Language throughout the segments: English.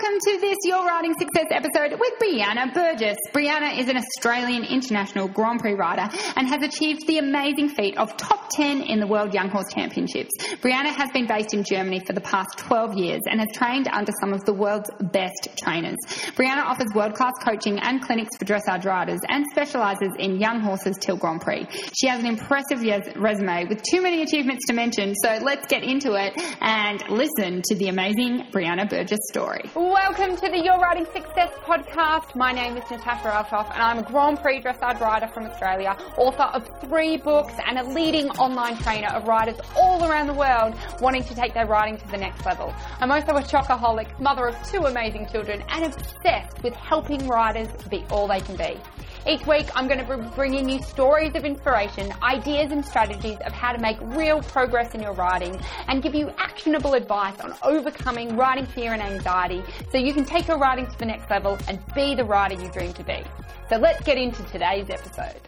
Welcome to this Your Riding Success episode with Briana Burgess. Briana is an Australian international Grand Prix rider and has achieved the amazing feat of top 10 in the World Young Horse Championships. Briana has been based in Germany for the past 12 years and has trained under some of the world's best trainers. Briana offers world-class coaching and clinics for dressage riders and specialises in young horses till Grand Prix. She has an impressive resume with too many achievements to mention, so let's get into it and listen to the amazing Briana Burgess story. Welcome to the Your Riding Success podcast. My name is Natasha Althoff and I'm a Grand Prix dressage rider from Australia, author of three books and a leading online trainer of riders all around the world wanting to take their riding to the next level. I'm also a chocoholic, mother of two amazing children and obsessed with helping riders be all they can be. Each week, I'm going to be bringing you stories of inspiration, ideas and strategies of how to make real progress in your writing and give you actionable advice on overcoming writing fear and anxiety so you can take your writing to the next level and be the writer you dream to be. So let's get into today's episode.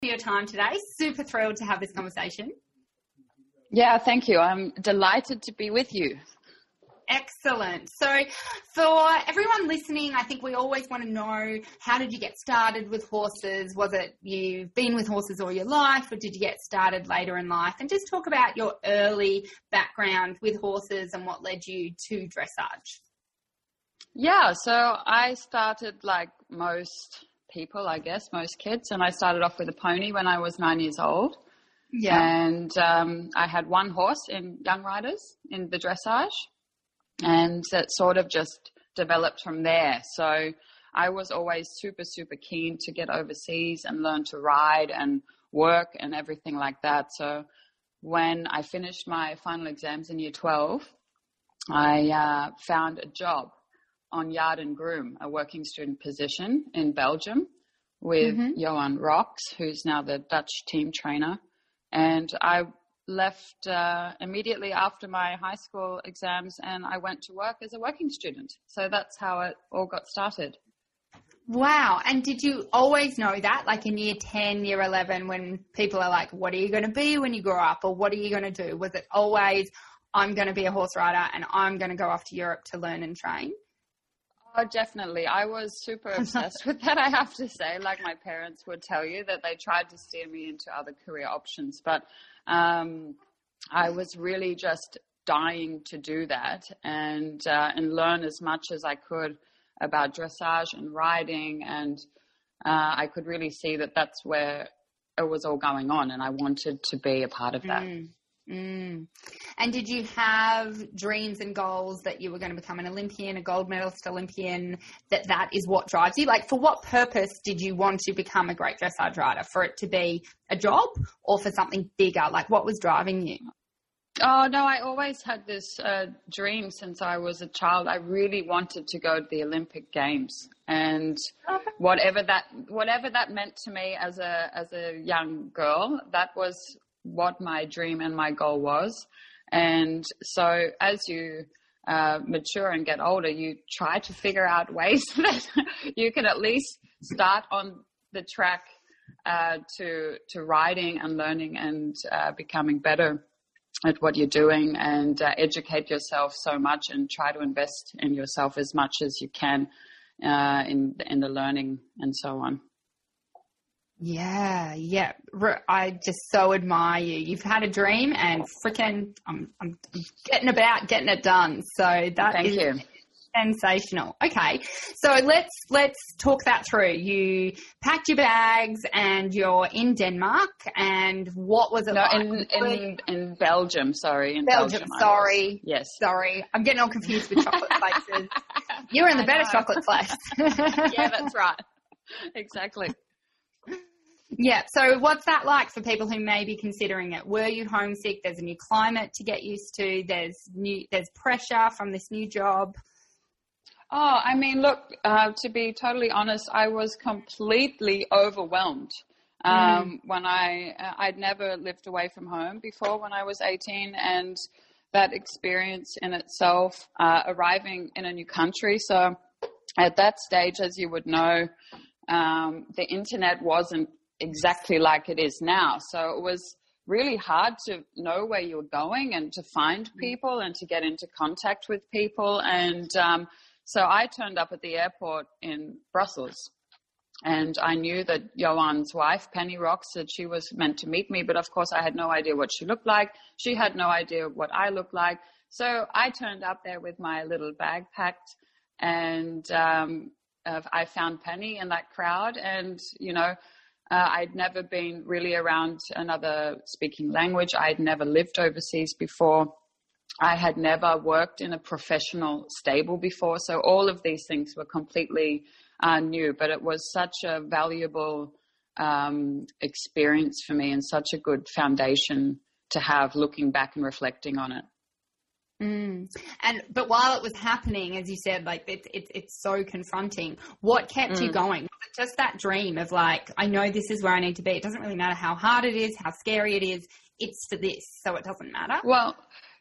For your time today, super thrilled to have this conversation. Yeah, thank you. I'm delighted to be with you. Excellent. So, for everyone listening, I think we always want to know how did you get started with horses? Was it you've been with horses all your life, or did you get started later in life? And just talk about your early background with horses and what led you to dressage. Yeah, so I started like most people, I guess, most kids, and I started off with a pony when I was nine years old. Yeah. And um, I had one horse in Young Riders in the dressage and it sort of just developed from there. So I was always super, super keen to get overseas and learn to ride and work and everything like that. So when I finished my final exams in year 12, I uh, found a job on Yard and Groom, a working student position in Belgium with mm-hmm. Johan Rockx, who's now the Dutch team trainer. And I left uh, immediately after my high school exams and I went to work as a working student. So that's how it all got started. Wow. And did you always know that, like in year 10, year 11, when people are like, what are you going to be when you grow up? Or what are you going to do? Was it always, I'm going to be a horse rider and I'm going to go off to Europe to learn and train? Oh, definitely. I was super obsessed with that, I have to say. Like my parents would tell you that they tried to steer me into other career options, but um, I was really just dying to do that and uh, and learn as much as I could about dressage and riding, and uh, I could really see that that's where it was all going on, and I wanted to be a part of that. Mm. Mm. And did you have dreams and goals that you were going to become an Olympian, a gold medalist Olympian, that that is what drives you? Like, for what purpose did you want to become a great dressage rider? For it to be a job or for something bigger? Like, what was driving you? Oh, no, I always had this uh, dream since I was a child. I really wanted to go to the Olympic Games. And whatever that whatever that meant to me as a as a young girl, that was what my dream and my goal was. And so as you uh, mature and get older, you try to figure out ways that you can at least start on the track uh, to to riding and learning and uh, becoming better at what you're doing and uh, educate yourself so much and try to invest in yourself as much as you can uh, in in the learning and so on. Yeah, yeah. I just so admire you. You've had a dream and freaking I'm, I'm getting about getting it done. So that Thank is you. sensational. Okay. So let's let's talk that through. You packed your bags and you're in Denmark and what was it no, like? in, in in Belgium, sorry. In Belgium, Belgium sorry. Yes. Sorry. I'm getting all confused with chocolate places. You're in the better chocolate place. yeah, that's right. Exactly. Yeah. So what's that like for people who may be considering it? Were you homesick? There's a new climate to get used to. There's new, there's pressure from this new job. Oh, I mean, look, uh, to be totally honest, I was completely overwhelmed. Um, mm. when I, uh, I'd never lived away from home before when I was 18 and that experience in itself, uh, arriving in a new country. So at that stage, as you would know, um, the internet wasn't exactly like it is now. So it was really hard to know where you were going and to find mm. people and to get into contact with people. And um, So I turned up at the airport in Brussels and I knew that Johan's wife, Penny Rockx, said she was meant to meet me, but of course I had no idea what she looked like. She had no idea what I looked like. So I turned up there with my little bag packed and um, uh, I found Penny in that crowd and, you know, uh, I'd never been really around another speaking language. I'd never lived overseas before. I had never worked in a professional stable before. So all of these things were completely uh, new, but it was such a valuable um, experience for me and such a good foundation to have looking back and reflecting on it. Mm. And but while it was happening, as you said, like it's it's it's so confronting. What kept mm. you going? Just that dream of like, I know this is where I need to be. It doesn't really matter how hard it is, how scary it is. It's for this, so it doesn't matter. Well,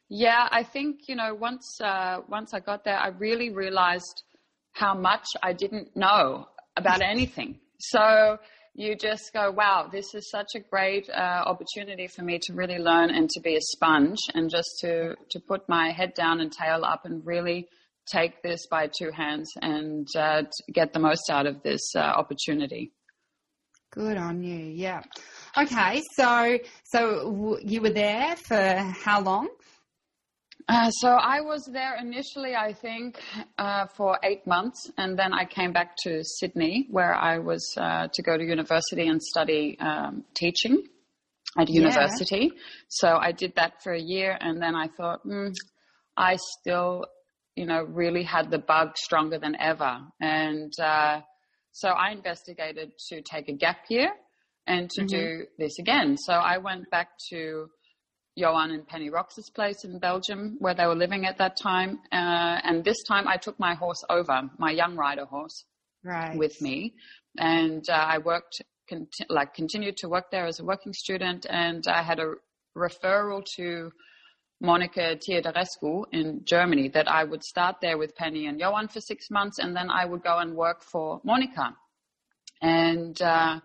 yeah, I think you know once uh, once I got there, I really realized how much I didn't know about anything. So you just go, wow, this is such a great uh, opportunity for me to really learn and to be a sponge and just to, to put my head down and tail up and really take this by two hands and uh, get the most out of this uh, opportunity. Good on you. Yeah. Okay. So, so w- you were there for how long? Uh, so I was there initially, I think, uh, for eight months, and then I came back to Sydney, where I was uh, to go to university and study um, teaching at university. Yeah. So I did that for a year, and then I thought, mm, I still, you know, really had the bug stronger than ever, and uh, so I investigated to take a gap year and to mm-hmm. do this again. So I went back to Johan and Penny Rockx's place in Belgium where they were living at that time. Uh, and this time I took my horse over, my young rider horse, right. with me. And uh, I worked, like continued to work there as a working student. And I had a referral to Monica Theodorescu in Germany that I would start there with Penny and Johan for six months. And then I would go and work for Monica. And, uh,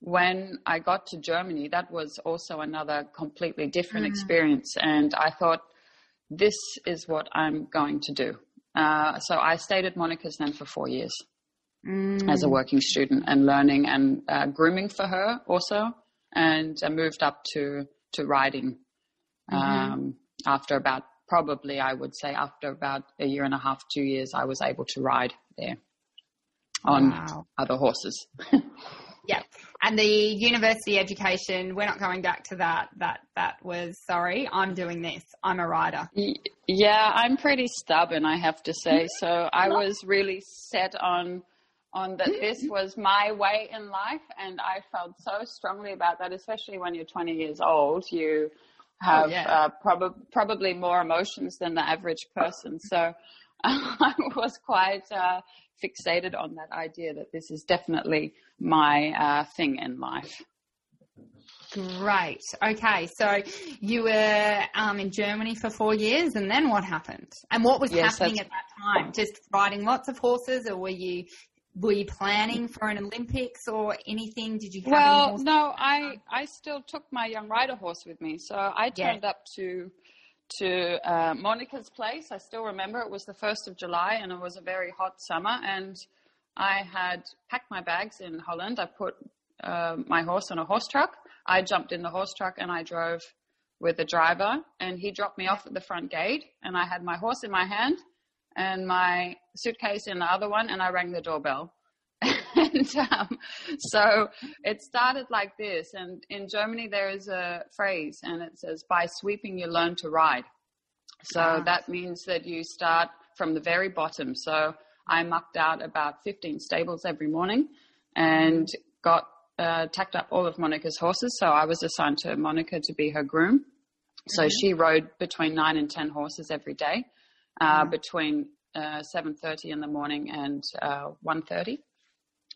when I got to Germany, that was also another completely different mm. experience. And I thought, this is what I'm going to do. Uh, so I stayed at Monica's then for four years mm. as a working student and learning and uh, grooming for her also. And I moved up to, to riding mm-hmm. um, after about, probably I would say after about a year and a half, two years, I was able to ride there on wow. other horses. yeah. And the university education, we're not going back to that. That that was sorry, I'm doing this. I'm a writer. Yeah, I'm pretty stubborn, I have to say. So I was really set on on that this was my way in life and I felt so strongly about that, especially when you're 20 years old. You have oh, yeah. uh, prob- probably more emotions than the average person. So I was quite uh, fixated on that idea that this is definitely my uh, thing in life. Great. Okay, so you were um, in Germany for four years, and then what happened? And what was yes, happening at that time? Just riding lots of horses, or were you were you planning for an Olympics or anything? Did you have well, no, I I still took my young rider horse with me, so I turned up to to uh, Monica's place. I still remember it was the 1st of July and it was a very hot summer. And I had packed my bags in Holland. I put uh, my horse on a horse truck. I jumped in the horse truck and I drove with the driver and he dropped me off at the front gate and I had my horse in my hand and my suitcase in the other one and I rang the doorbell. and um, so it started like this. And in Germany, there is a phrase, and it says, "By sweeping, you learn to ride." So ah. that means that you start from the very bottom. So I mucked out about 15 stables every morning, and got uh, tacked up all of Monica's horses. So I was assigned to Monica to be her groom. So mm-hmm. she rode between nine and ten horses every day, uh, mm-hmm. between uh, 7.30 in the morning and uh, 1.30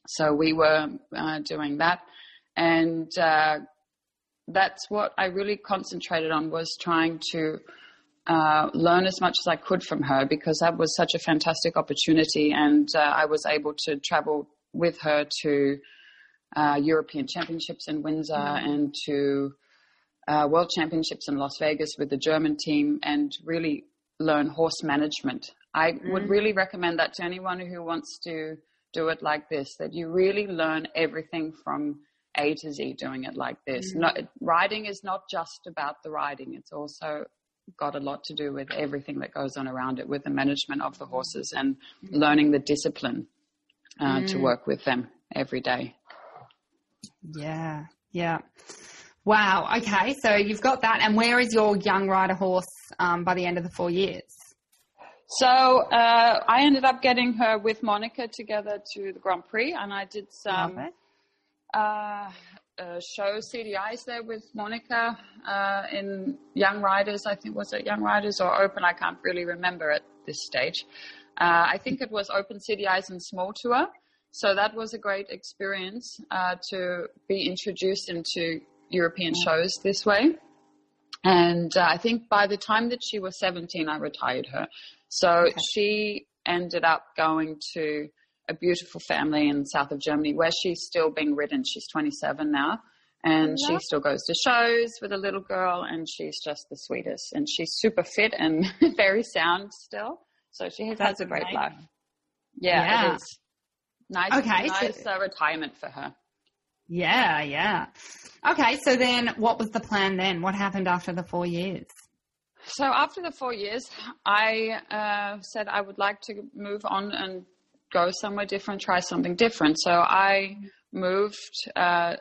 so we were uh, doing that, and uh, that's what I really concentrated on was trying to uh, learn as much as I could from her because that was such a fantastic opportunity, and uh, I was able to travel with her to uh, European Championships in Windsor mm-hmm. and to uh, World Championships in Las Vegas with the German team, and really learn horse management I mm. would really recommend that to anyone who wants to do it like this, that you really learn everything from A to Z doing it like this. Mm. Not, riding is not just about the riding, it's also got a lot to do with everything that goes on around it, with the management of the horses and learning the discipline uh, mm. to work with them every day. Yeah, yeah. Wow. Okay. So you've got that. And where is your young rider horse um, by the end of the four years? So uh, I ended up getting her with Monica together to the Grand Prix, and I did some uh, uh, show CDIs there with Monica uh, in Young Riders. I think was it Young Riders or Open? I can't really remember at this stage. Uh, I think it was Open CDIs and Small Tour. So that was a great experience uh, to be introduced into European shows this way. And uh, I think by the time that she was 17, I retired her. So okay. she ended up going to a beautiful family in south of Germany where she's still being ridden. She's 27 now. And she still goes to shows with a little girl, and she's just the sweetest. And she's super fit and very sound still. So she has, has a great life. Yeah, yeah, it is. Nice, okay, nice so, uh, retirement for her. Yeah, yeah. Okay, so then what was the plan then? What happened after the four years? So after the four years, I uh, said I would like to move on and go somewhere different, try something different. So I moved uh,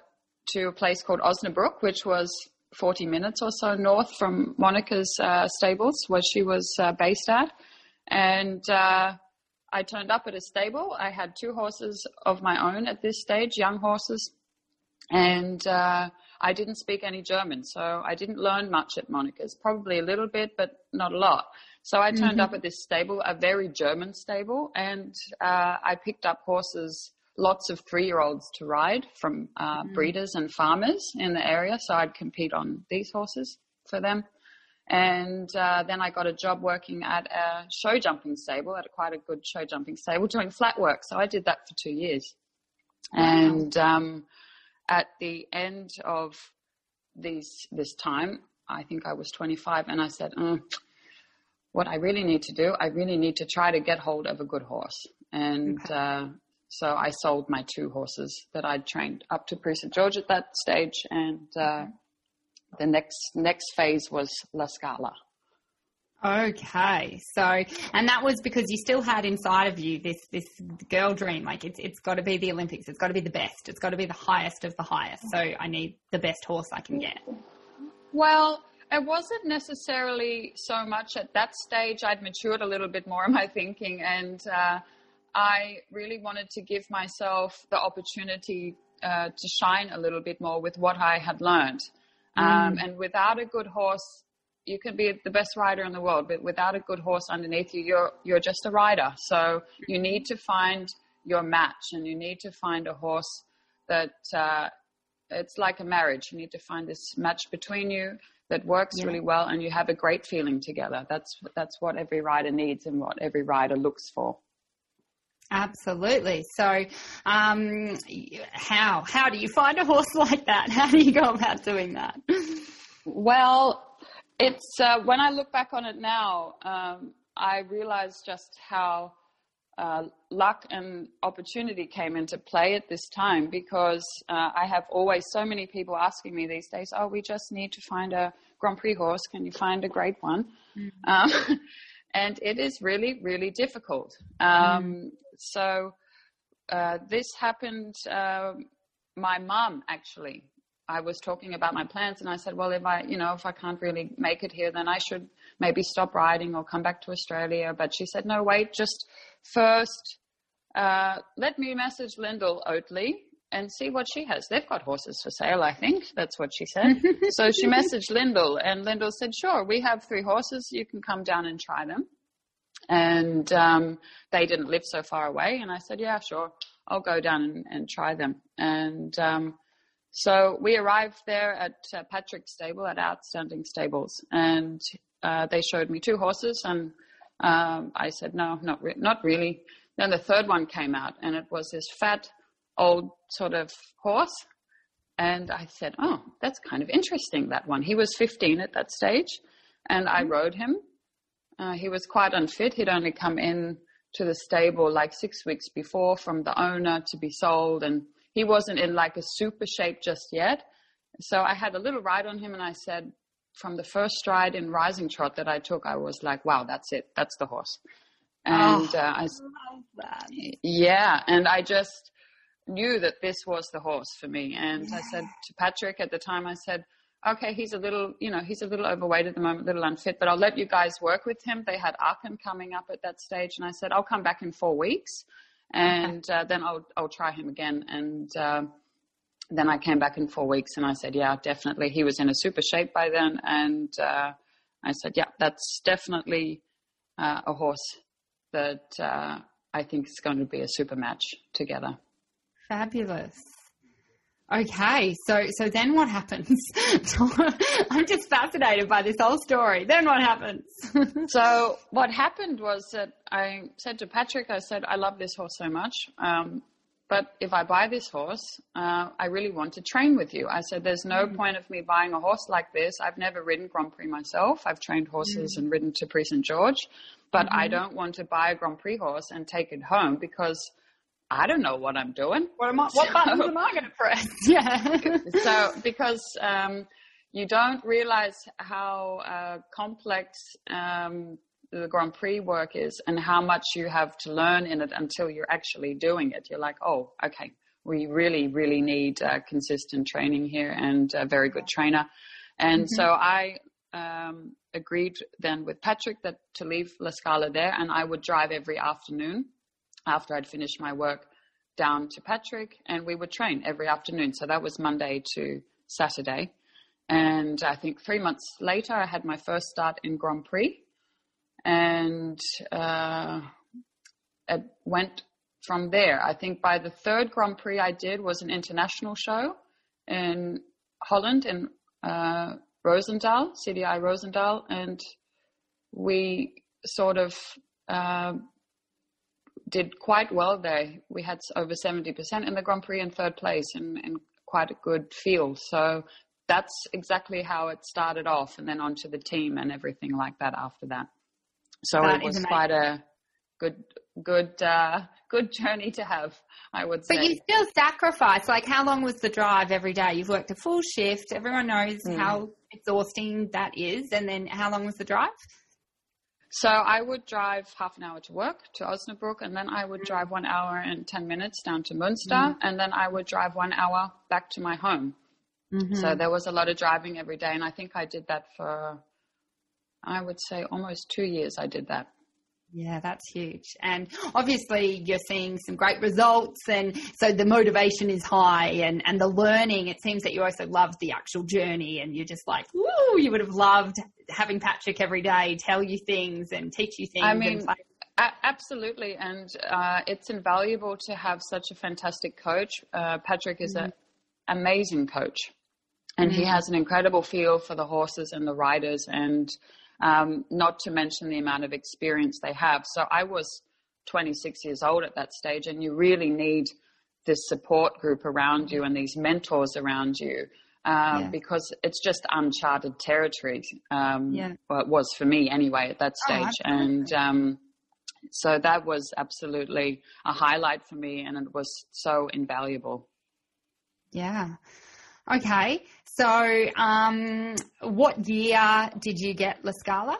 to a place called Osnabrück, which was 40 minutes or so north from Monica's uh, stables, where she was uh, based at. And uh, I turned up at a stable. I had two horses of my own at this stage, young horses, and uh, I didn't speak any German, so I didn't learn much at Monica's. Probably a little bit, but not a lot. So I turned mm-hmm. up at this stable, a very German stable, and uh, I picked up horses, lots of three-year-olds to ride from uh, mm-hmm. breeders and farmers in the area. So I'd compete on these horses for them. And uh, then I got a job working at a show jumping stable, at a quite a good show jumping stable, doing flat work. So I did that for two years. And um, at the end of these this time, I think I was 25, and I said, mm, "What I really need to do, I really need to try to get hold of a good horse." And okay. uh, so I sold my two horses that I'd trained up to Prix St George at that stage, and uh, the next next phase was La Scala. Okay, so and that was because you still had inside of you this this girl dream. Like it's it's got to be the Olympics. It's got to be the best. It's got to be the highest of the highest. So I need the best horse I can get. Well, it wasn't necessarily so much at that stage. I'd matured a little bit more in my thinking, and uh, I really wanted to give myself the opportunity uh, to shine a little bit more with what I had learned. Mm. Um, and without a good horse, you can be the best rider in the world, but without a good horse underneath you, you're you're just a rider. So you need to find your match, and you need to find a horse that uh, it's like a marriage. You need to find this match between you that works yeah. really well, and you have a great feeling together. That's that's what every rider needs, and what every rider looks for. Absolutely. So, um, how how do you find a horse like that? How do you go about doing that? Well, it's uh, when I look back on it now, um, I realize just how uh, luck and opportunity came into play at this time because uh, I have always so many people asking me these days, "Oh, we just need to find a Grand Prix horse. Can you find a great one?" Mm-hmm. Um, and it is really, really difficult. Um, mm-hmm. So uh, this happened. Um, my mom actually I was talking about my plans and I said, well, if I, you know, if I can't really make it here, then I should maybe stop riding or come back to Australia. But she said, no, wait, just first, uh, let me message Lyndal Oatley and see what she has. They've got horses for sale, I think. That's what she said. so she messaged Lyndal and Lyndal said, sure, we have three horses. You can come down and try them. And, um, they didn't live so far away. And I said, yeah, sure. I'll go down and, and try them. And, um, so we arrived there at uh, Patrick's stable at Outstanding Stables, and uh, they showed me two horses, and um, I said, no, not re- not really. Then the third one came out, and it was this fat, old sort of horse, and I said, oh, that's kind of interesting. That one. He was 15 at that stage, and I mm-hmm. rode him. Uh, he was quite unfit. He'd only come in to the stable like six weeks before from the owner to be sold, and he wasn't in like a super shape just yet. So I had a little ride on him, and I said, from the first stride in Rising Trot that I took, I was like, wow, that's it. That's the horse. And oh, uh, I, love that. yeah, and I just knew that this was the horse for me. And yeah. I said to Patrick at the time, I said, okay, he's a little, you know, he's a little overweight at the moment, a little unfit, but I'll let you guys work with him. They had Aachen coming up at that stage, and I said, I'll come back in four weeks, and uh, then I'll I'll try him again. And uh, then I came back in four weeks, and I said, yeah, definitely. He was in a super shape by then, and uh, I said, yeah, that's definitely uh, a horse that uh, I think is going to be a super match together. Fabulous. Okay, so so then what happens? I'm just fascinated by this whole story. Then what happens? so what happened was that I said to Patrick, I said, I love this horse so much, um, but if I buy this horse, uh, I really want to train with you. I said, there's no mm. point of me buying a horse like this. I've never ridden Grand Prix myself. I've trained horses mm. and ridden to Prix St George, but mm-hmm. I don't want to buy a Grand Prix horse and take it home because I don't know what I'm doing. What am I? What so, buttons am I going to press? Yeah. so because um, you don't realize how uh, complex um, the Grand Prix work is and how much you have to learn in it until you're actually doing it. You're like, oh, okay, we really, really need uh, consistent training here and a very good trainer. And mm-hmm. so I um, agreed then with Patrick that to leave La Scala there, and I would drive every afternoon after I'd finished my work down to Patrick and we would train every afternoon. So that was Monday to Saturday. And I think three months later, I had my first start in Grand Prix and uh, it went from there. I think by the third Grand Prix I did was an international show in Holland in uh, CDI Roosendaal, and we sort of uh, did quite well there. We had over 70% in the Grand Prix in third place and, in quite a good field. So that's exactly how it started off and then onto the team and everything like that after that. So that it was quite a good, good, uh, good journey to have, I would say. But you still sacrifice. Like, how long was the drive every day? You've worked a full shift. Everyone knows mm. how exhausting that is. And then how long was the drive? So I would drive half an hour to work to Osnabrück, and then I would mm. drive one hour and 10 minutes down to Münster, mm and then I would drive one hour back to my home. Mm-hmm. So there was a lot of driving every day, and I think I did that for, I would say, almost two years. I did that. Yeah, that's huge. And obviously you're seeing some great results and so the motivation is high and, and the learning, it seems that you also love the actual journey and you're just like, woo, you would have loved having Patrick every day tell you things and teach you things. I mean, absolutely. And uh, it's invaluable to have such a fantastic coach. Uh, Patrick is mm-hmm. an amazing coach and mm-hmm. he has an incredible feel for the horses and the riders and um, not to mention the amount of experience they have. So I was 26 years old at that stage, and you really need this support group around you and these mentors around you. Um, yeah. because it's just uncharted territory. Um, yeah. Well, it was for me anyway at that oh, stage. Oh, and um, so that was absolutely a highlight for me and it was so invaluable. Yeah. Okay. So, um, what year did you get La Scala?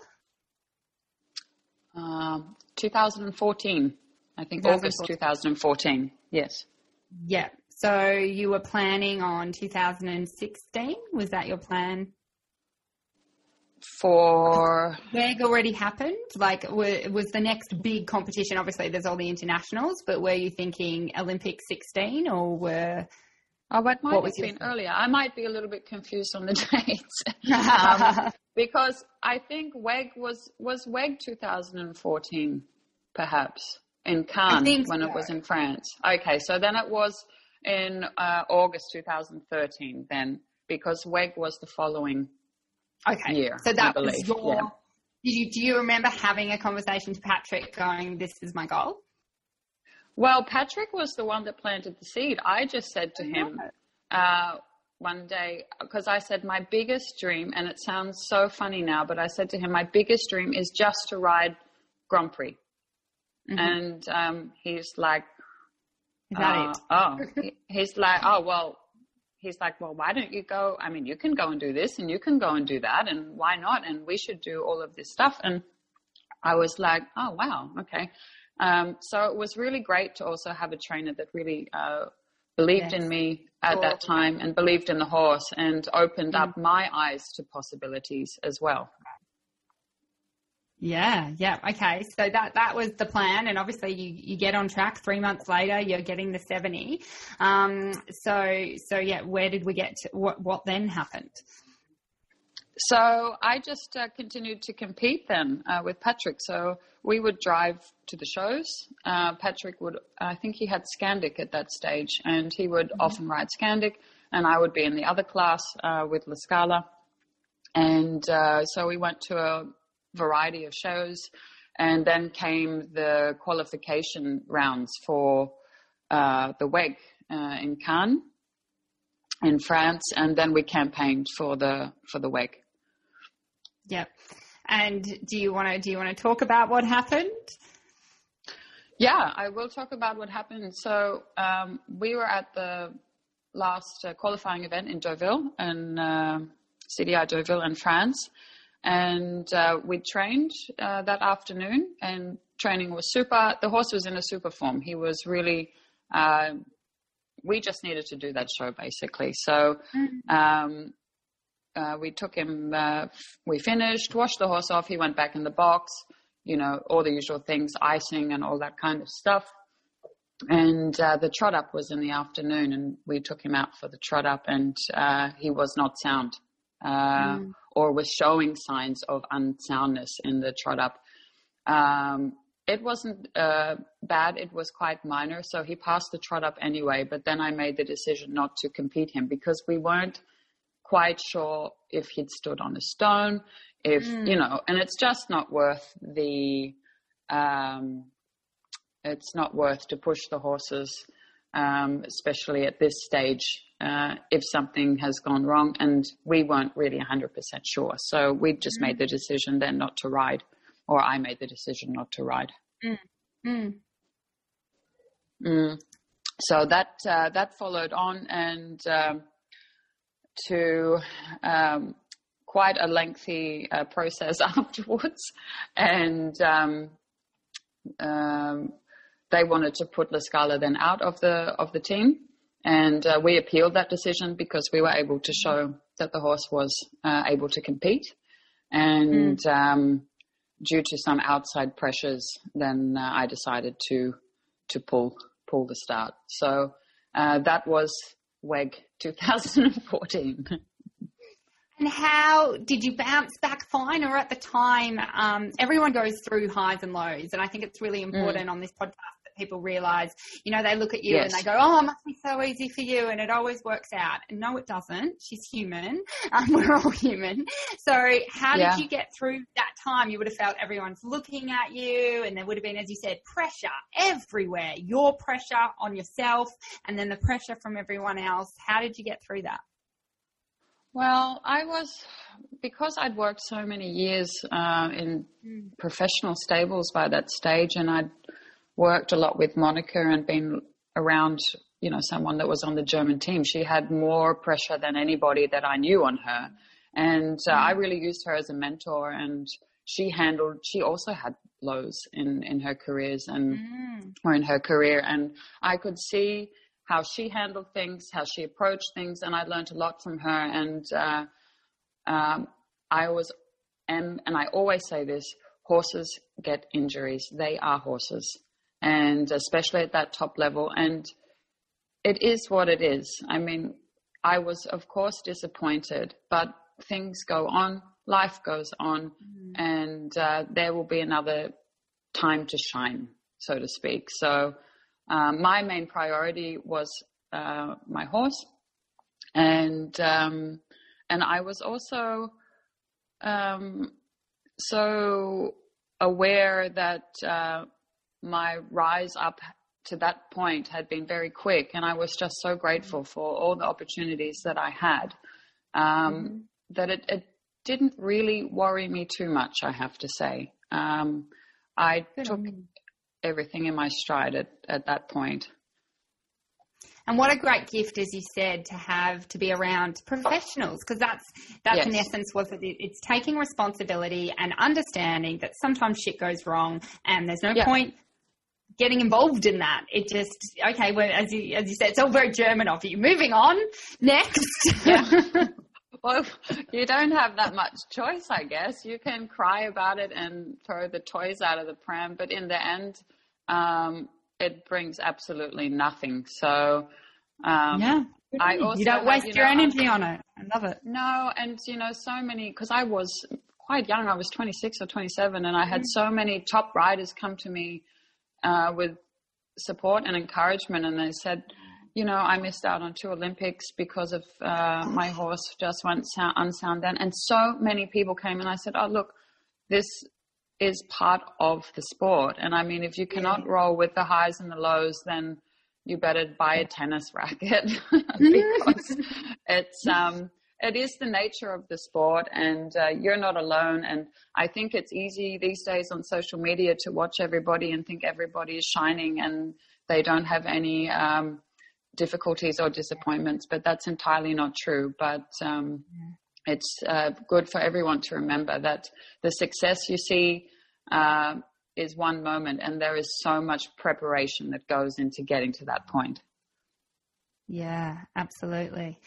Um, 2014. I think 2014. August 2014. Yes. Yeah. So you were planning on 2016. Was that your plan? For WEG already happened. Like, was the next big competition? Obviously, there's all the internationals, but were you thinking Olympic 16, or were Oh, but might have been earlier. I might be a little bit confused on the dates um, because I think WEG was was WEG 2014, perhaps in Caen when so. it was in France. Okay, so then it was in uh, August 2013 then because WEG was the following okay. year. So that was your. Yeah. Do you, do you remember having a conversation to Patrick going, "This is my go"? Well, Patrick was the one that planted the seed. I just said to him, uh, one day because I said my biggest dream, and it sounds so funny now, but I said to him, my biggest dream is just to ride Grand Prix. Mm-hmm. And um, he's like, uh, oh, he's like, oh, well, he's like, well, why don't you go? I mean, you can go and do this and you can go and do that. And why not? And we should do all of this stuff. And I was like, oh, wow. Okay. Um, so it was really great to also have a trainer that really, uh, believed yes. in me at cool. that time and believed in the horse and opened mm. up my eyes to possibilities as well. Yeah, yeah. Okay. So that that was the plan and obviously you, you get on track 3 months later you're getting the 70. Um so so yeah, where did we get to, what what then happened? So I just uh, continued to compete then uh, with Patrick. So we would drive to the shows. Uh, Patrick would, I think he had Scandic at that stage, and he would mm-hmm. often ride Scandic, and I would be in the other class uh, with La Scala. And uh, so we went to a variety of shows, and then came the qualification rounds for uh, the WEG in Caen in France, and then we campaigned for the for the WEG. Yep. And do you want to do you want to talk about what happened? Yeah, I will talk about what happened. So um, we were at the last uh, qualifying event in Deauville, in uh, CDI Deauville in France, and uh, we trained uh, that afternoon. And training was super. The horse was in a super form. He was really. Uh, we just needed to do that show basically. So mm-hmm. um, uh, we took him, uh, we finished, washed the horse off. He went back in the box, you know, all the usual things, icing and all that kind of stuff. And uh, the trot up was in the afternoon, and we took him out for the trot up, and uh, he was not sound, uh, mm. or was showing signs of unsoundness in the trot up. Um, it wasn't uh, bad; it was quite minor. So he passed the trot up anyway. But then I made the decision not to compete him because we weren't quite sure if he'd stood on a stone, if, mm. you know, and it's just not worth the, um, it's not worth to push the horses, um, especially at this stage, uh, if something has gone wrong. And we weren't really 100% sure. So we just mm. made the decision then not to ride, or I made the decision not to ride. Mm. mm. Mm. So that uh, that followed on, and um, to um, quite a lengthy uh, process afterwards, and um, um, they wanted to put La Scala then out of the of the team, and uh, we appealed that decision because we were able to show that the horse was uh, able to compete, and mm. due to some outside pressures, then uh, I decided to to pull pull the start. So uh, that was WEG 2014. And how did you bounce back fine, or at the time, um, everyone goes through highs and lows, and I think it's really mm. important mm. on this podcast people realize, you know, they look at you yes. and they go, "Oh, it must be so easy for you," and it always works out. And no, it doesn't. She's human. Um, we're all human. So, how yeah. did you get through that time? You would have felt everyone's looking at you, and there would have been, as you said, pressure everywhere. Your pressure on yourself, and then the pressure from everyone else. How did you get through that? Well, I was because I'd worked so many years uh, in mm. professional stables by that stage, and I'd worked a lot with Monica and been around, you know, someone that was on the German team. She had more pressure than anybody that I knew on her, and uh, mm. I really used her as a mentor. And she handled. She also had lows in in her careers and mm. or in her career, and I could see how she handled things, how she approached things, and I learned a lot from her. And uh, um, I always am, and I always say this: horses get injuries. They are horses, and especially at that top level. And it is what it is. I mean, I was of course disappointed, but things go on. Life goes on, mm-hmm. and uh, there will be another time to shine, so to speak. So um, my main priority was uh, my horse, and um, and I was also um, so aware that uh, my rise up to that point had been very quick, and I was just so grateful for all the opportunities that I had. Um, mm-hmm. That it, it, didn't really worry me too much, I have to say. Um, I Good took everything in my stride at, at that point. And what a great gift, as you said, to have to be around professionals, because that's that's yes. in essence what it, it's taking responsibility and understanding that sometimes shit goes wrong, and there's no yeah. point getting involved in that. It just okay. Well, as you as you said, it's all very German of you. Moving on next. Yeah. well, you don't have that much choice, I guess. You can cry about it and throw the toys out of the pram, but in the end, um, it brings absolutely nothing. So, um, yeah. I also you don't waste you know, your energy on it. I love it. No, and you know, so many because I was quite young. I was 26 or 27, and I had mm. so many top riders come to me uh, with support and encouragement, and they said, you know, I missed out on two Olympics because of uh, my horse just went sound, unsound then, and so many people came, and I said, oh look, this is part of the sport. And I mean, if you cannot roll with the highs and the lows, then you better buy a tennis racket because it's um, it is the nature of the sport, and uh, you're not alone. And I think it's easy these days on social media to watch everybody and think everybody is shining and they don't have any um, difficulties or disappointments, but that's entirely not true. But um, it's uh, good for everyone to remember that the success you see uh, is one moment, and there is so much preparation that goes into getting to that point. Yeah, absolutely.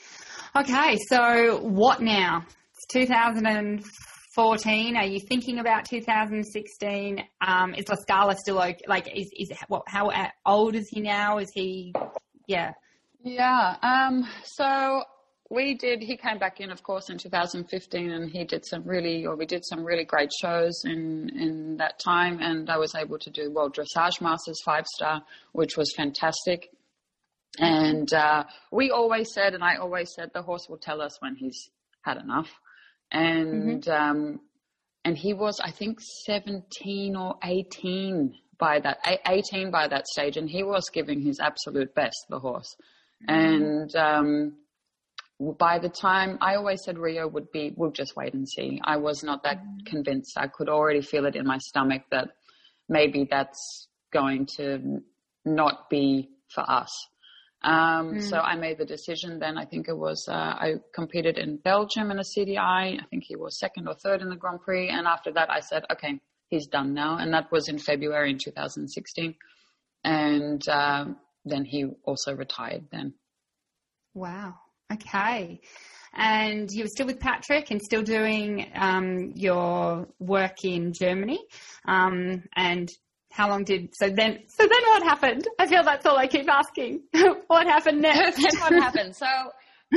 Okay, so what now? It's 2014. Are you thinking about 2016? Um, is La Scala still okay? Like, is is what? How old is he now? Is he? Yeah. Yeah. Um, so we did he came back in of course in 2015 and he did some really or we did some really great shows in in that time and i was able to do world dressage masters five star which was fantastic and uh, we always said and i always said the horse will tell us when he's had enough and mm-hmm. um, and he was i think 17 or 18 by that 18 by that stage and he was giving his absolute best the horse mm-hmm. and um, by the time I always said Rio would be, we'll just wait and see. I was not that mm-hmm. convinced. I could already feel it in my stomach that maybe that's going to not be for us. Um, mm. So I made the decision then. I think it was, uh, I competed in Belgium in a CDI. I think he was second or third in the Grand Prix. And after that, I said, okay, he's done now. And that was in February in 2016. And uh, then he also retired then. Wow. Okay. And you were still with Patrick and still doing um, your work in Germany. Um, and how long did so then? So then what happened? I feel that's all I keep asking. what happened next? what happened? So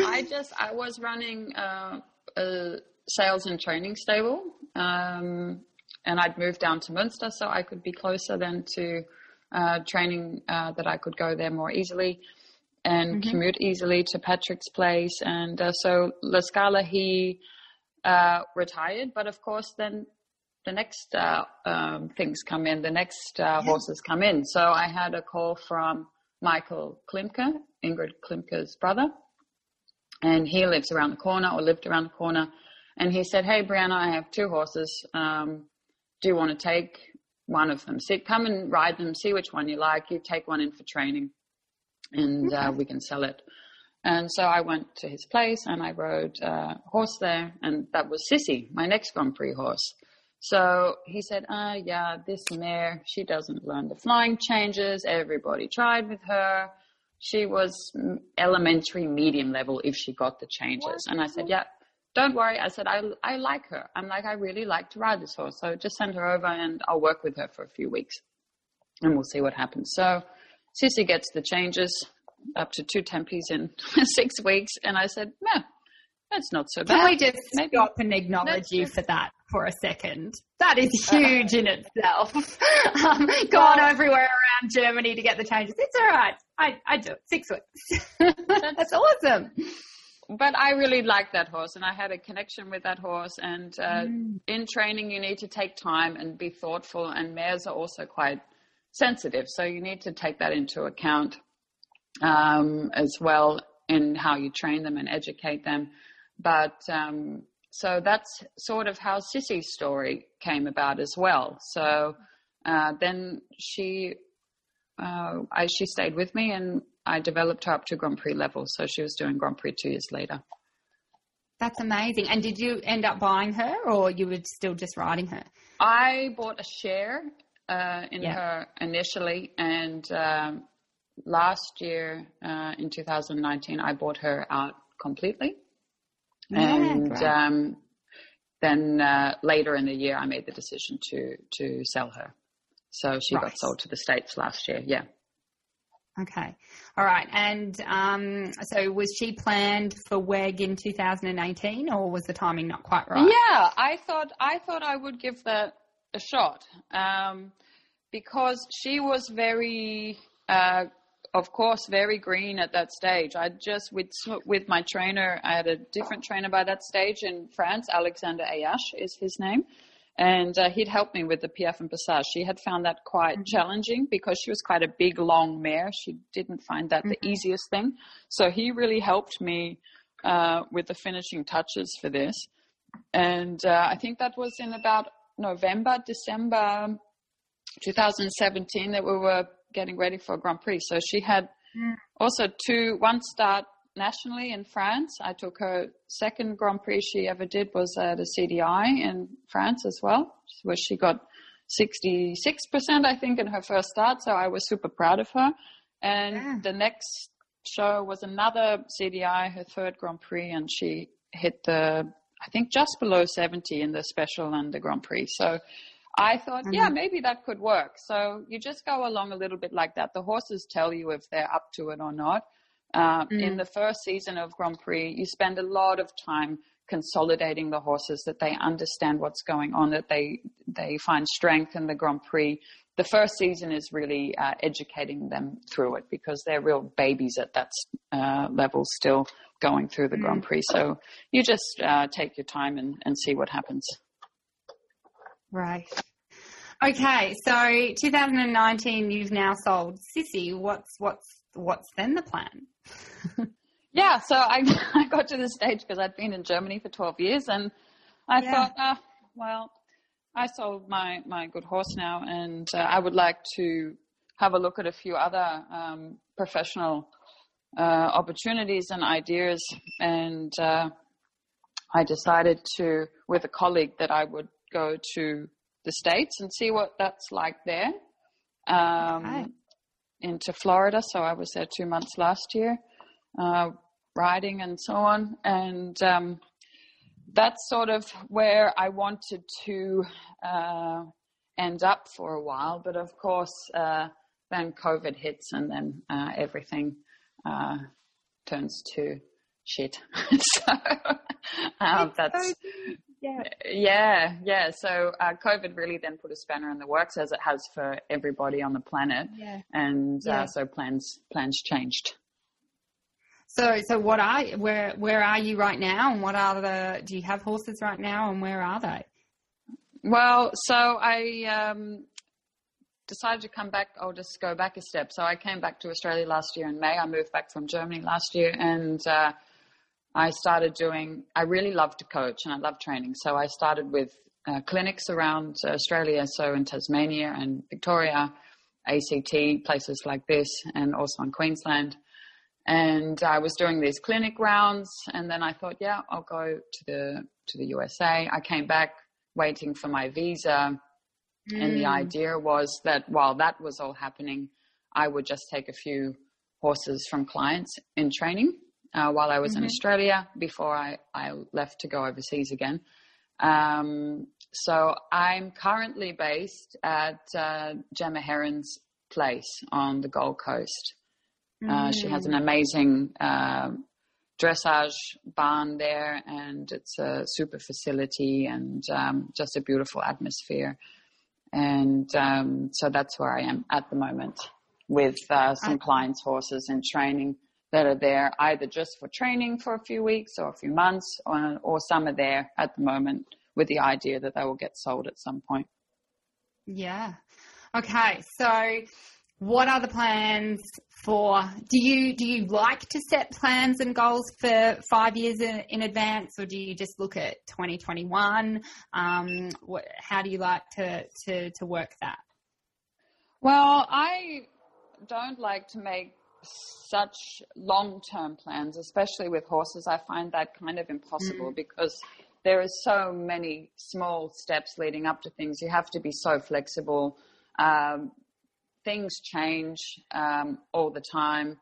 I just I was running uh, a sales and training stable, um, and I'd moved down to Münster so I could be closer then to uh, training uh, that I could go there more easily and mm-hmm. commute easily to Patrick's place. And uh, so La Scala, he uh, retired, but of course, then the next uh, um, things come in, the next uh, horses come in. So I had a call from Michael Klimke, Ingrid Klimke's brother, and he lives around the corner or lived around the corner. And he said, Hey, Briana, I have two horses. Um, do you want to take one of them? See, come and ride them, see which one you like. You take one in for training and uh, we can sell it. And so I went to his place and I rode a uh, horse there, and that was Sissy, my next Grand Prix horse. So he said, uh, yeah, this mare, she doesn't learn the flying changes. Everybody tried with her. She was elementary, medium level if she got the changes. And I said, yeah, don't worry. I said, I, I like her. I'm like, I really like to ride this horse. So just send her over and I'll work with her for a few weeks and we'll see what happens. So Sissy gets the changes up to two tempies in six weeks. And I said, no, that's not so bad. Can we just Maybe. stop and acknowledge you for that for a second? That is huge in itself. um, gone everywhere around Germany to get the changes. It's all right. I, I do it. Six weeks. that's awesome. But I really liked that horse and I had a connection with that horse. And uh, mm. in training, you need to take time and be thoughtful. And mares are also quite sensitive. So you need to take that into account um, as well in how you train them and educate them. But um, so that's sort of how Sissy's story came about as well. So uh, then she, uh, I, she stayed with me and I developed her up to Grand Prix level. So she was doing Grand Prix two years later. That's amazing. And did you end up buying her or you were still just riding her? I bought a share uh, in yeah. her initially and um, last year uh, in 2019 I bought her out completely. Yeah, and um, then uh, later in the year I made the decision to to sell her. So she right. got sold to the States last year. Yeah. Okay. All right. And um, so was she planned for WEG in 2018 or was the timing not quite right? Yeah, I thought I thought I would give that a shot um, because she was very, uh, of course, very green at that stage. I just with with my trainer, I had a different trainer by that stage in France. Alexander Ayache is his name and uh, he'd helped me with the piaffe and passage. She had found that quite mm-hmm. challenging because she was quite a big, long mare. She didn't find that mm-hmm. the easiest thing. So he really helped me uh, with the finishing touches for this. And uh, I think that was in about November, December 2017 that we were getting ready for a Grand Prix. So she had mm. also two, one start nationally in France. I took her second Grand Prix she ever did was at a CDI in France as well, where she got 66%, I think, in her first start. So I was super proud of her. And yeah. the next show was another CDI, her third Grand Prix, and she hit the, I think, just below 70 in the special and the Grand Prix. So I thought, mm-hmm. yeah, maybe that could work. So you just go along a little bit like that. The horses tell you if they're up to it or not. Uh, mm. In the first season of Grand Prix, you spend a lot of time consolidating the horses, that they understand what's going on, that they they find strength in the Grand Prix. The first season is really uh, educating them through it because they're real babies at that uh, level, still going through the mm. Grand Prix. So you just uh, take your time and, and see what happens. Right. Okay, so 2019, you've now sold Sissy. What's what's what's then the plan? yeah, so I, I got to this stage because I'd been in Germany for 12 years and I yeah. thought, ah, well, I sold my, my good horse now and uh, I would like to have a look at a few other um, professional uh, opportunities and ideas. And uh, I decided to, with a colleague, that I would go to the States and see what that's like there. Um, okay into Florida. So I was there two months last year, uh, riding and so on. And um, that's sort of where I wanted to uh, end up for a while. But of course, uh, then COVID hits and then uh, everything uh, turns to shit. so um, that's yeah. Yeah, yeah. So uh, COVID really then put a spanner in the works, as it has for everybody on the planet. Yeah. And uh, yeah. Uh, so plans plans changed. So, so what are where where are you right now, and what are the? Do you have horses right now, and where are they? Well, so I um, decided to come back. I'll just go back a step. So I came back to Australia last year in May. I moved back from Germany last year, and uh, I started doing, I really love to coach and I love training. So I started with uh, clinics around Australia, so in Tasmania and Victoria, ACT, places like this, and also in Queensland. And I was doing these clinic rounds, and then I thought, yeah, I'll go to the to the USA. I came back waiting for my visa, mm. and the mm. idea was that while that was all happening, I would just take a few horses from clients in training uh, while I was mm-hmm. in Australia before I, I left to go overseas again. Um, so I'm currently based at uh, Gemma Heron's place on the Gold Coast. Uh, she has an mm. amazing uh, dressage barn there, and it's a super facility and um, just a beautiful atmosphere. And um, so that's where I am at the moment with uh, some clients' horses and training that are there either just for training for a few weeks or a few months, or, or some are there at the moment with the idea that they will get sold at some point. Yeah. Okay, so what are the plans for? Do you do you like to set plans and goals for five years in, in advance, or do you just look at 2021? Um, what, how do you like to, to to work that? Well, I don't like to make such long term plans, especially with horses. I find that kind of impossible mm. because are so many small steps leading up to things. You have to be so flexible. Um, things change um, all the time,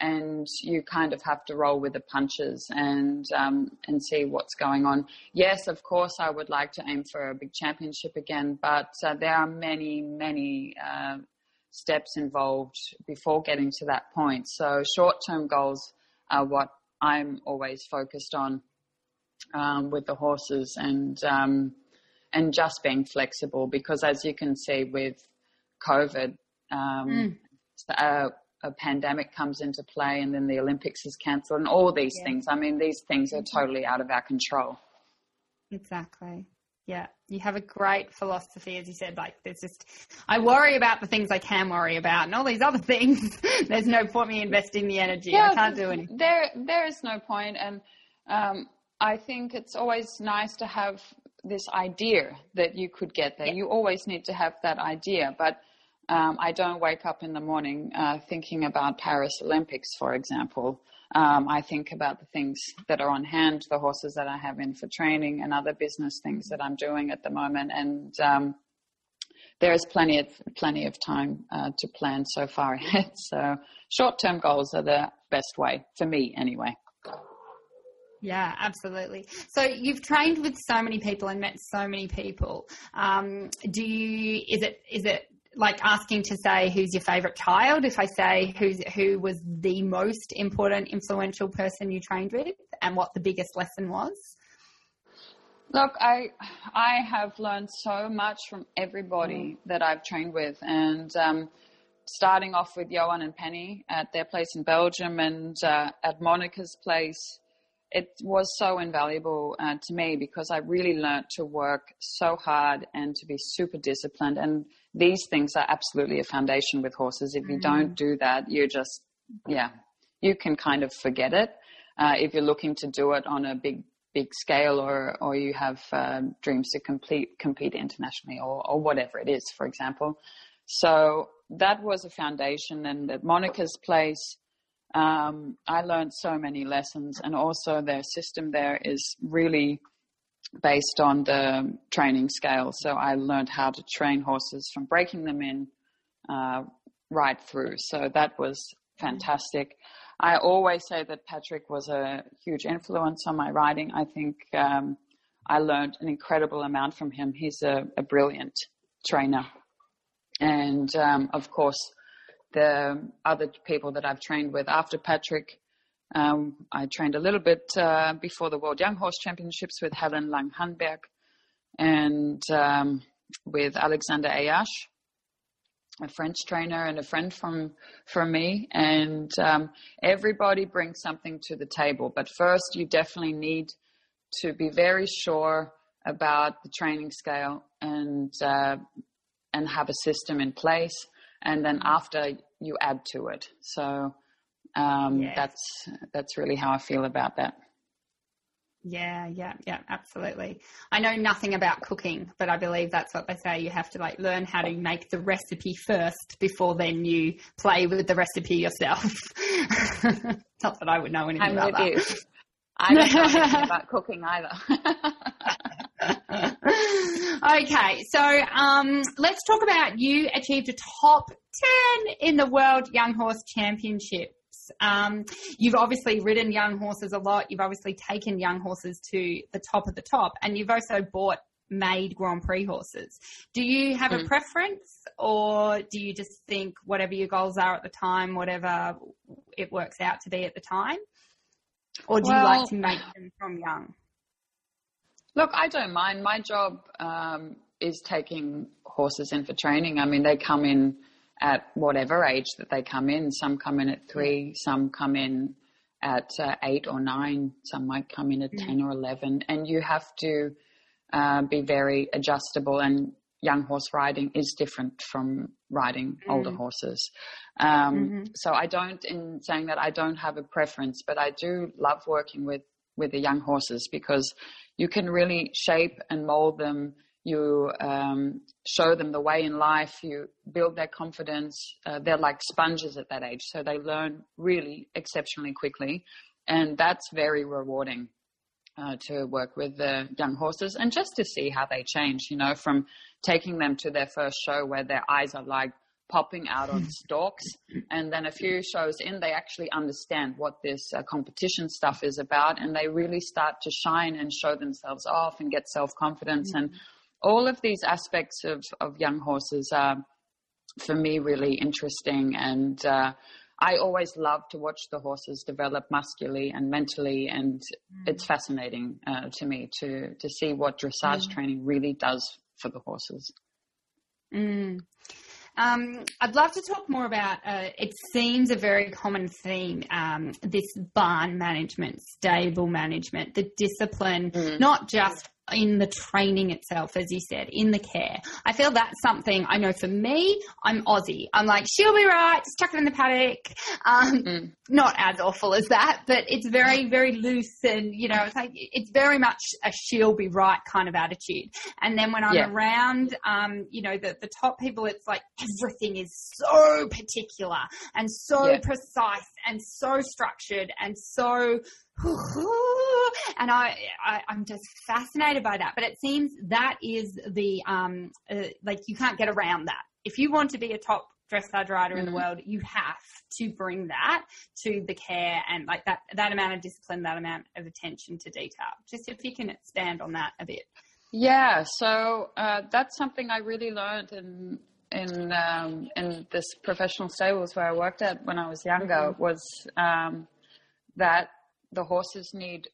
and you kind of have to roll with the punches and um, and see what's going on. Yes, of course, I would like to aim for a big championship again, but uh, there are many, many. Uh, steps involved before getting to that point. So short term goals are what I'm always focused on um, with the horses and um, and just being flexible because as you can see with COVID, um, mm. a, a, pandemic comes into play and then the Olympics is cancelled and all these yeah. things. I mean, these things are totally out of our control. Exactly. Yeah, you have a great philosophy, as you said. Like, there's just, I worry about the things I can worry about, and all these other things. there's no point me investing the energy. Yeah, I can't do anything. There, there is no point, and um, I think it's always nice to have this idea that you could get there. Yeah. You always need to have that idea, but um, I don't wake up in the morning uh, thinking about Paris Olympics, for example. Um, I think about the things that are on hand, the horses that I have in for training, and other business things that I'm doing at the moment. And um, there is plenty of plenty of time uh, to plan so far ahead. So short-term goals are the best way for me, anyway. Yeah, absolutely. So you've trained with so many people and met so many people. Um, do you? Is it? Is it? Like asking to say who's your favorite child if I say who's who was the most important influential person you trained with and what the biggest lesson was? Look, I I have learned so much from everybody mm. that I've trained with, and um, starting off with Johan and Penny at their place in Belgium, and uh, at Monica's place, it was so invaluable uh, to me because I really learned to work so hard and to be super disciplined and these things are absolutely a foundation with horses. If you mm. don't do that, you're just, yeah, you can kind of forget it. Uh, if you're looking to do it on a big, big scale or, or you have uh, dreams to complete, compete internationally or, or whatever it is, for example. So that was a foundation. And at Monica's place, um, I learned so many lessons and also their system there is really based on the training scale. So I learned how to train horses from breaking them in uh, right through. So that was fantastic. I always say that Patrick was a huge influence on my riding. I think um, I learned an incredible amount from him. He's a, a brilliant trainer. And um, of course, the other people that I've trained with after Patrick, um, I trained a little bit uh, before the World Young Horse Championships with Helen Langehanenberg and um, with Alexander Ayache, a French trainer and a friend from from me. And um, everybody brings something to the table. But first, you definitely need to be very sure about the training scale and uh, and have a system in place. And then after, you add to it. So um, yes. that's that's really how I feel about that. Yeah, yeah, yeah, absolutely. I know nothing about cooking, but I believe that's what they say. You have to like learn how to make the recipe first before then you play with the recipe yourself. Not that I would know anything I'm about that. You. I don't know anything about cooking either. okay, so um, let's talk about you achieved a top 10 in the World Young Horse Championship um, you've obviously ridden young horses a lot. You've obviously taken young horses to the top of the top, and you've also bought made Grand Prix horses. Do you have mm. a preference, or do you just think whatever your goals are at the time, whatever it works out to be at the time, or do well, you like to make them from young? Look, I don't mind. My job um, is taking horses in for training. I mean, they come in at whatever age that they come in. Some come in at three, some come in at uh, eight or nine, some might come in at mm. 10 or 11. And you have to uh, be very adjustable. And young horse riding is different from riding mm. older horses. Um, mm-hmm. So I don't, in saying that, I don't have a preference, but I do love working with with the young horses because you can really shape and mold them. You um, show them the way in life. You build their confidence. Uh, they're like sponges at that age, so they learn really exceptionally quickly, and that's very rewarding uh, to work with the young horses and just to see how they change. You know, from taking them to their first show where their eyes are like popping out on stalks. And then a few shows in, they actually understand what this uh, competition stuff is about and they really start to shine and show themselves off and get self confidence. Mm-hmm. And all of these aspects of, of young horses are, for me, really interesting. And uh, I always love to watch the horses develop muscularly and mentally, and mm. it's fascinating uh, to me to to see what dressage mm. training really does for the horses. Mm. Um, I'd love to talk more about. Uh, it seems a very common theme. Um, this barn management, stable management, the discipline, mm. not just in the training itself, as you said, in the care. I feel that's something I know for me, I'm Aussie. I'm like, she'll be right, just chuck it in the paddock. Um, mm. Not as awful as that, but it's very, very loose and, you know, it's like, it's very much a she'll be right kind of attitude. And then when I'm yeah. around, um, you know, the, the top people, it's like everything is so particular and so yeah. precise and so structured and so and I, I am just fascinated by that. But it seems that is the um uh, like you can't get around that. If you want to be a top dressage rider mm-hmm. in the mm-hmm. world, you have to bring that to the care and like that that amount of discipline, that amount of attention to detail. Just if you can expand on that a bit. Yeah, so uh, that's something I really learned in in um, in this professional stables where I worked at when I was younger mm-hmm. was um, that the horses need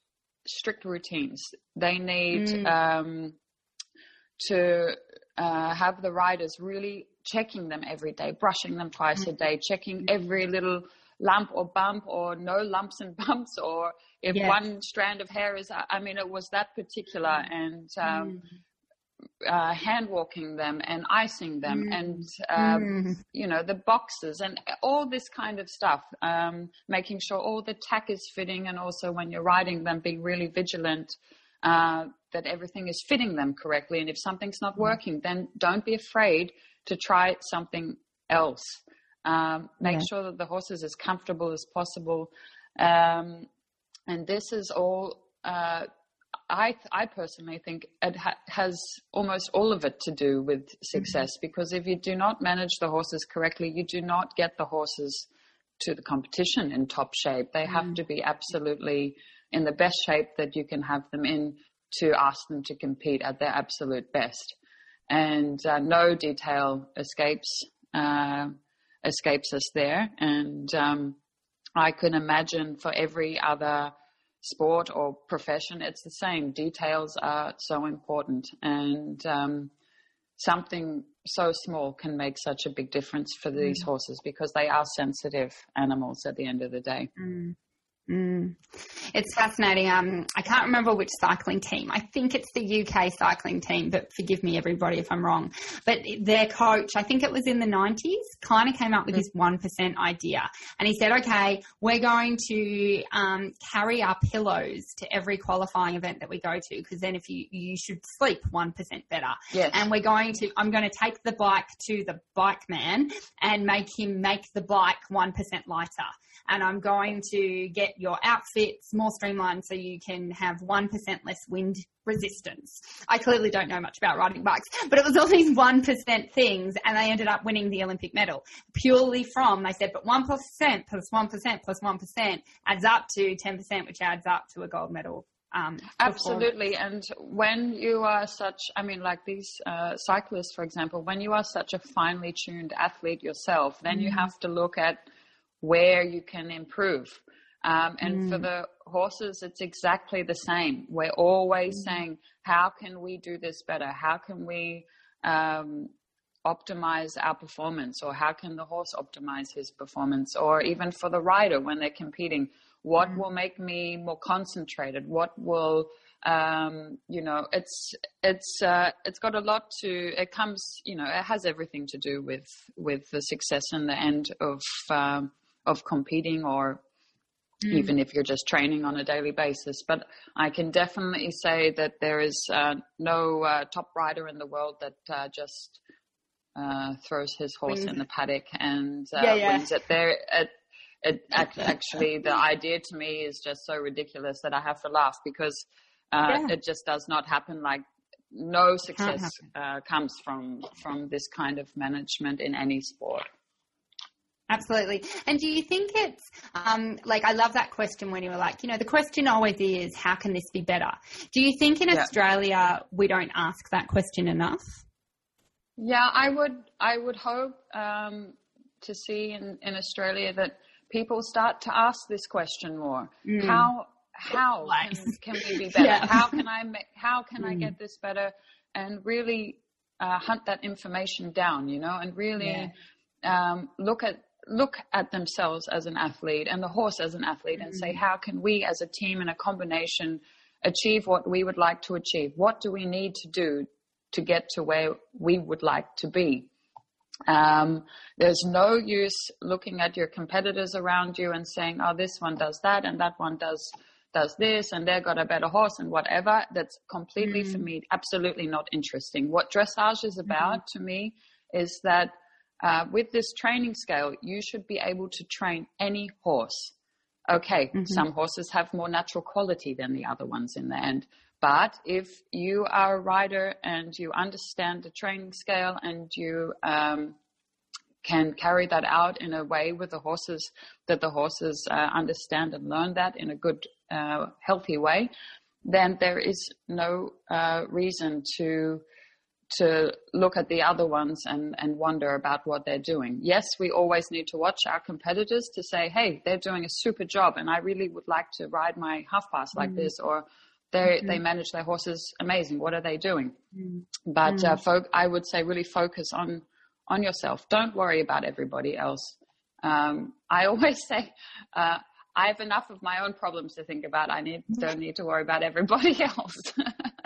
strict routines. They need mm. um, to uh, have the riders really checking them every day, brushing them twice mm. a day, checking every little lump or bump or no lumps and bumps or if yes. one strand of hair is i mean it was that particular and um, mm uh, hand walking them and icing them mm. and um, mm. you know the boxes and all this kind of stuff um, making sure all the tack is fitting and also when you're riding them being really vigilant uh, that everything is fitting them correctly and if something's not mm. working then don't be afraid to try something else um, make yeah. sure that the horse is as comfortable as possible um, and this is all uh, I, I personally think it ha- has almost all of it to do with success mm-hmm. because if you do not manage the horses correctly, you do not get the horses to the competition in top shape. They mm-hmm. have to be absolutely in the best shape that you can have them in to ask them to compete at their absolute best. And uh, no detail escapes uh, escapes us there. And um, I can imagine for every other sport or profession, it's the same. Details are so important, and um, something so small can make such a big difference for these mm. horses because they are sensitive animals at the end of the day. Mm. Mm. It's fascinating. Um, I can't remember which cycling team. I think it's the UK cycling team, but forgive me, everybody, if I'm wrong. But their coach, I think it was in the 90s, kind of came up with mm. this 1% idea. And he said, okay, we're going to um, carry our pillows to every qualifying event that we go to, because then if you, you should sleep 1% better. Yes. And we're going to, I'm going to take the bike to the bike man and make him make the bike 1% lighter and I'm going to get your outfits more streamlined so you can have 1% less wind resistance. I clearly don't know much about riding bikes, but it was all these 1% things and they ended up winning the Olympic medal purely from, they said, but 1% plus 1 plus 1 adds up to 10%, which adds up to a gold medal um, Absolutely. And when you are such, I mean, like these uh, cyclists, for example, when you are such a finely tuned athlete yourself, then mm. you have to look at where you can improve. Um, and mm. for the horses, it's exactly the same. We're always mm. saying, how can we do this better? How can we um, optimize our performance or how can the horse optimize his performance or even for the rider when they're competing what mm. will make me more concentrated what will um, you know it's it's uh, it's got a lot to it comes you know it has everything to do with with the success and the end of um, of competing or Mm. even if you're just training on a daily basis. But I can definitely say that there is uh, no uh, top rider in the world that uh, just uh, throws his horse wings. in the paddock and uh, yeah, yeah. wins it. There, it, it actually the idea to me is just so ridiculous that I have to laugh because uh, yeah. it just does not happen. Like no success comes from from this kind of management in any sport. Absolutely. And do you think it's um, like I love that question when you were like, you know, the question always is, how can this be better? Do you think in yeah. Australia we don't ask that question enough? Yeah, I would. I would hope um, to see in, in Australia that people start to ask this question more. Mm. How how can, can, we be better? Yeah. How can I make, how can mm. I get this better? And really uh, hunt that information down, you know, and really yeah. um, look at look at themselves as an athlete and the horse as an athlete mm-hmm. and say, mm-hmm. how can we as a team and a combination achieve what we would like to achieve? What do we need to do to get to where we would like to be? Um, there's no use looking at your competitors around you and saying, oh, this one does that and that one does does this and they've got a better horse and whatever. That's completely mm. for me absolutely not interesting. What dressage is about mm-hmm. to me is that uh, with this training scale, you should be able to train any horse. Okay, mm-hmm. some horses have more natural quality than the other ones in the end. But if you are a rider and you understand the training scale and you um, can carry that out in a way with the horses that the horses uh, understand and learn that in a good, uh, healthy way, then there is no uh, reason to to look at the other ones and, and wonder about what they're doing. Yes, we always need to watch our competitors to say, hey, they're doing a super job and I really would like to ride my half pass like mm. this or they mm-hmm. they manage their horses amazing. What are they doing? Mm. But uh, mm. uh, I would say really focus on on yourself. Don't worry about everybody else. Um, I always say uh, I have enough of my own problems to think about. I need don't need to worry about everybody else.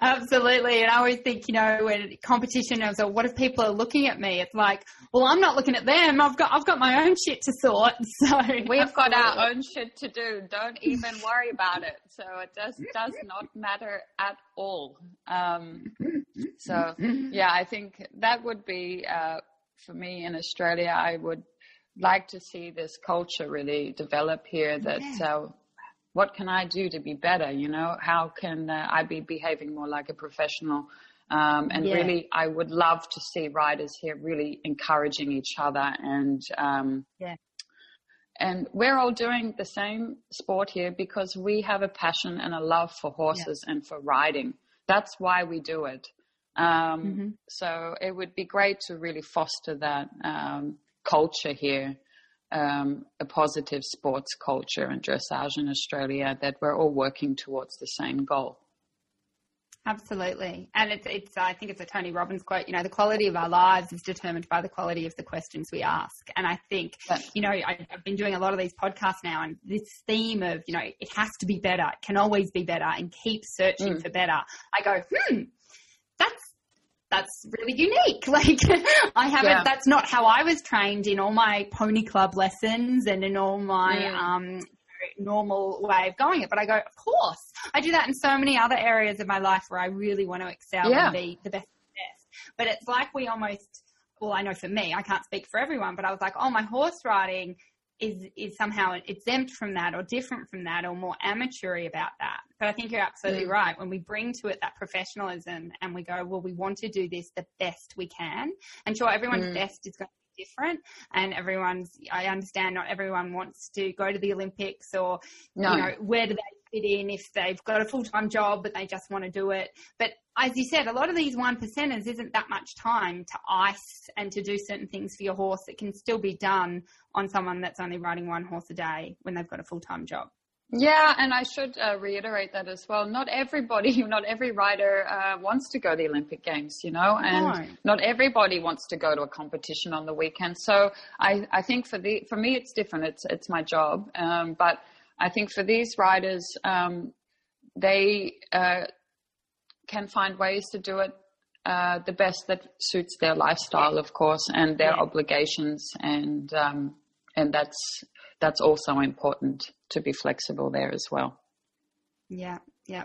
Absolutely. And I always think, you know, when competition, I was like, what if people are looking at me? It's like, well, I'm not looking at them. I've got, I've got my own shit to sort. So we've got our own shit to do. Don't even worry about it. So it just does not matter at all. Um, so yeah, I think that would be, uh, for me in Australia, I would like to see this culture really develop here that, yeah. uh, what can I do to be better? You know, how can uh, I be behaving more like a professional? Um, and yeah. really, I would love to see riders here really encouraging each other and, um, yeah. And we're all doing the same sport here because we have a passion and a love for horses yeah. and for riding. That's why we do it. Um, mm-hmm. So it would be great to really foster that um, culture here um, a positive sports culture and dressage in Australia that we're all working towards the same goal. Absolutely. And it's, it's, I think it's a Tony Robbins quote, you know, the quality of our lives is determined by the quality of the questions we ask. And I think, you know, I, have been doing a lot of these podcasts now and this theme of, you know, it has to be better, it can always be better and keep searching mm. for better. I go, hmm, that's that's really unique. Like I haven't, yeah. that's not how I was trained in all my pony club lessons and in all my, mm. um, normal way of going it. But I go, of course, I do that in so many other areas of my life where I really want to excel yeah. and be the best, best. But it's like we almost, well, I know for me, I can't speak for everyone, but I was like, oh, my horse riding is is somehow exempt from that or different from that or more amateurish about that. But I think you're absolutely mm. right. When we bring to it that professionalism and we go, well, we want to do this the best we can. And sure, everyone's mm. best is going to be different and everyone's, I understand not everyone wants to go to the Olympics or, no. you know, where do they fit in if they've got a full-time job but they just want to do it. But as you said, a lot of these one percenters isn't that much time to ice and to do certain things for your horse that can still be done on someone that's only riding one horse a day when they've got a full-time job. Yeah, and I should uh, reiterate that as well. Not everybody, not every rider uh, wants to go to the Olympic Games, you know, and no. not everybody wants to go to a competition on the weekend. So I, I think for the for me, it's different. It's it's my job, um, but I think for these riders, um, they uh, can find ways to do it uh, the best that suits their lifestyle, of course, and their yeah. obligations, and um, and that's that's also important to be flexible there as well. Yeah, yeah.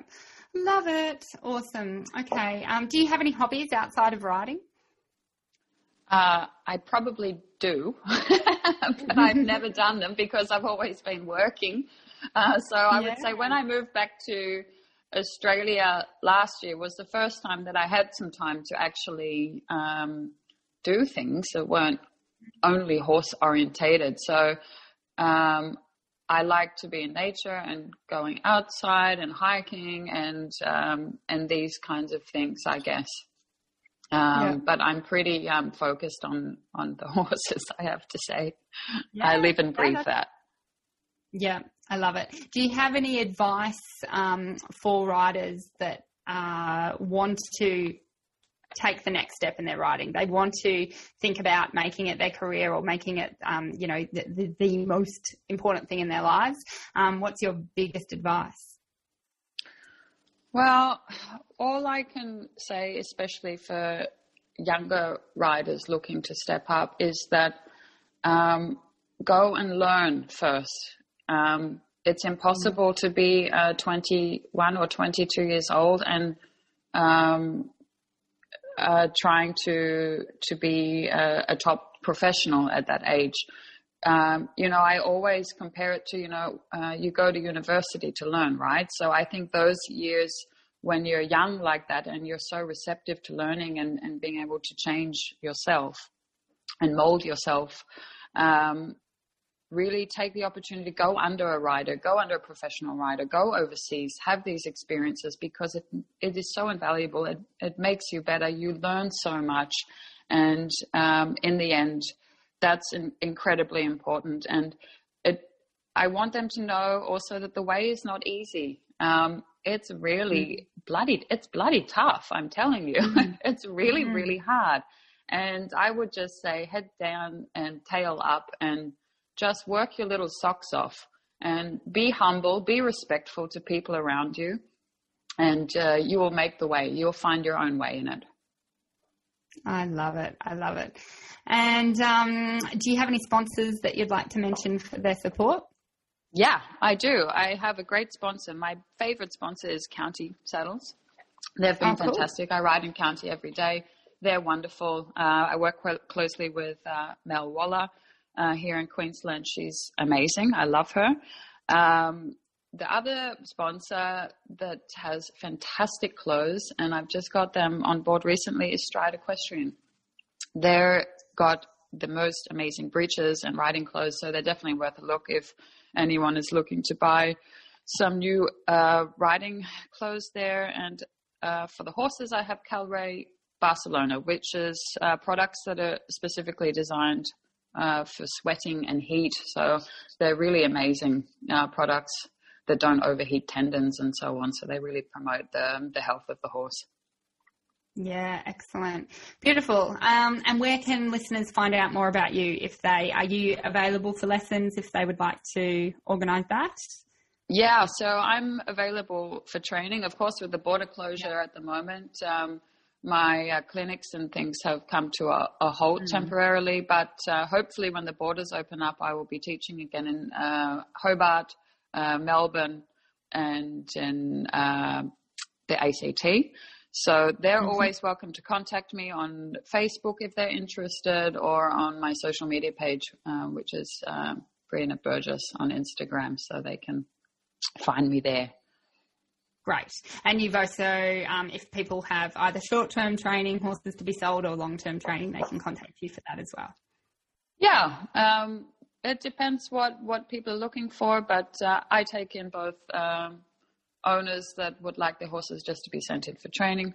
Love it. Awesome. Okay. Um, do you have any hobbies outside of riding? Uh, I probably do, but I've never done them because I've always been working. Uh, so I yeah. would say when I moved back to Australia last year was the first time that I had some time to actually um, do things that weren't only horse orientated. So um, I like to be in nature and going outside and hiking and um, and these kinds of things, I guess. Um, yeah. But I'm pretty um, focused on on the horses. I have to say, yeah, I live and breathe that. Yeah, I love it. Do you have any advice um, for riders that uh, want to take the next step in their riding. They want to think about making it their career or making it, um, you know, the, the, the, most important thing in their lives. Um, what's your biggest advice? Well, all I can say, especially for younger riders looking to step up, is that um, go and learn first. Um, it's impossible to be uh, 21 or 22 years old and um, uh, trying to to be a, a, top professional at that age. Um, you know, I always compare it to you know uh, you go to university to learn, right? So I think those years when you're young like that and you're so receptive to learning and, and being able to change yourself and mold yourself um, really take the opportunity to go under a rider, go under a professional rider, go overseas, have these experiences because it it is so invaluable. It it makes you better. You learn so much, and um, in the end, that's in, incredibly important. And it, I want them to know also that the way is not easy. Um, it's really mm. bloody. It's bloody tough. I'm telling you, mm. it's really mm. really hard. And I would just say head down and tail up and just work your little socks off and be humble, be respectful to people around you, and uh, you will make the way. You'll find your own way in it. I love it. I love it. And um, do you have any sponsors that you'd like to mention for their support? Yeah, I do. I have a great sponsor. My favorite sponsor is County Saddles. They've been oh, fantastic. Cool. I ride in County every day. They're wonderful. Uh, I work quite closely with uh, Mel Waller uh, here in Queensland. She's amazing. I love her. Um, the other sponsor that has fantastic clothes, and I've just got them on board recently, is Stride Equestrian. They've got the most amazing breeches and riding clothes, so they're definitely worth a look if anyone is looking to buy some new uh, riding clothes there. And uh, for the horses, I have Calray Barcelona, which is uh, products that are specifically designed uh, for sweating and heat. So they're really amazing uh, products that don't overheat tendons and so on. So they really promote the, the health of the horse. Yeah, excellent. Beautiful. Um, and where can listeners find out more about you if they are you available for lessons if they would like to organise that? Yeah, so I'm available for training, of course, with the border closure at the moment. Um, my uh, clinics and things have come to a, a halt mm-hmm. temporarily, but uh, hopefully when the borders open up, I will be teaching again in uh, Hobart, uh, Melbourne, and in uh, the ACT. So they're mm-hmm. always welcome to contact me on Facebook if they're interested, or on my social media page, uh, which is uh, Briana Burgess on Instagram, so they can find me there. Great. And you've also, um, if people have either short-term training horses to be sold or long-term training, they can contact you for that as well. Yeah, um, it depends what, what people are looking for, but uh, I take in both um, owners that would like their horses just to be sent in for training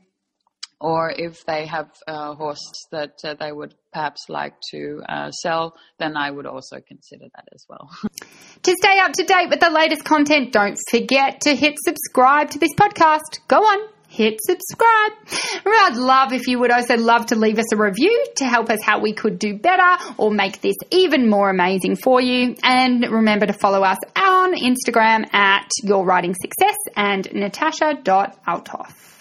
or if they have a horse that uh, they would perhaps like to uh, sell, then I would also consider that as well. to stay up to date with the latest content, don't forget to hit subscribe to this podcast. Go on, hit subscribe. I'd love if you would also love to leave us a review to help us how we could do better or make this even more amazing for you. And remember to follow us on Instagram at Your Riding Success and natasha.althoff.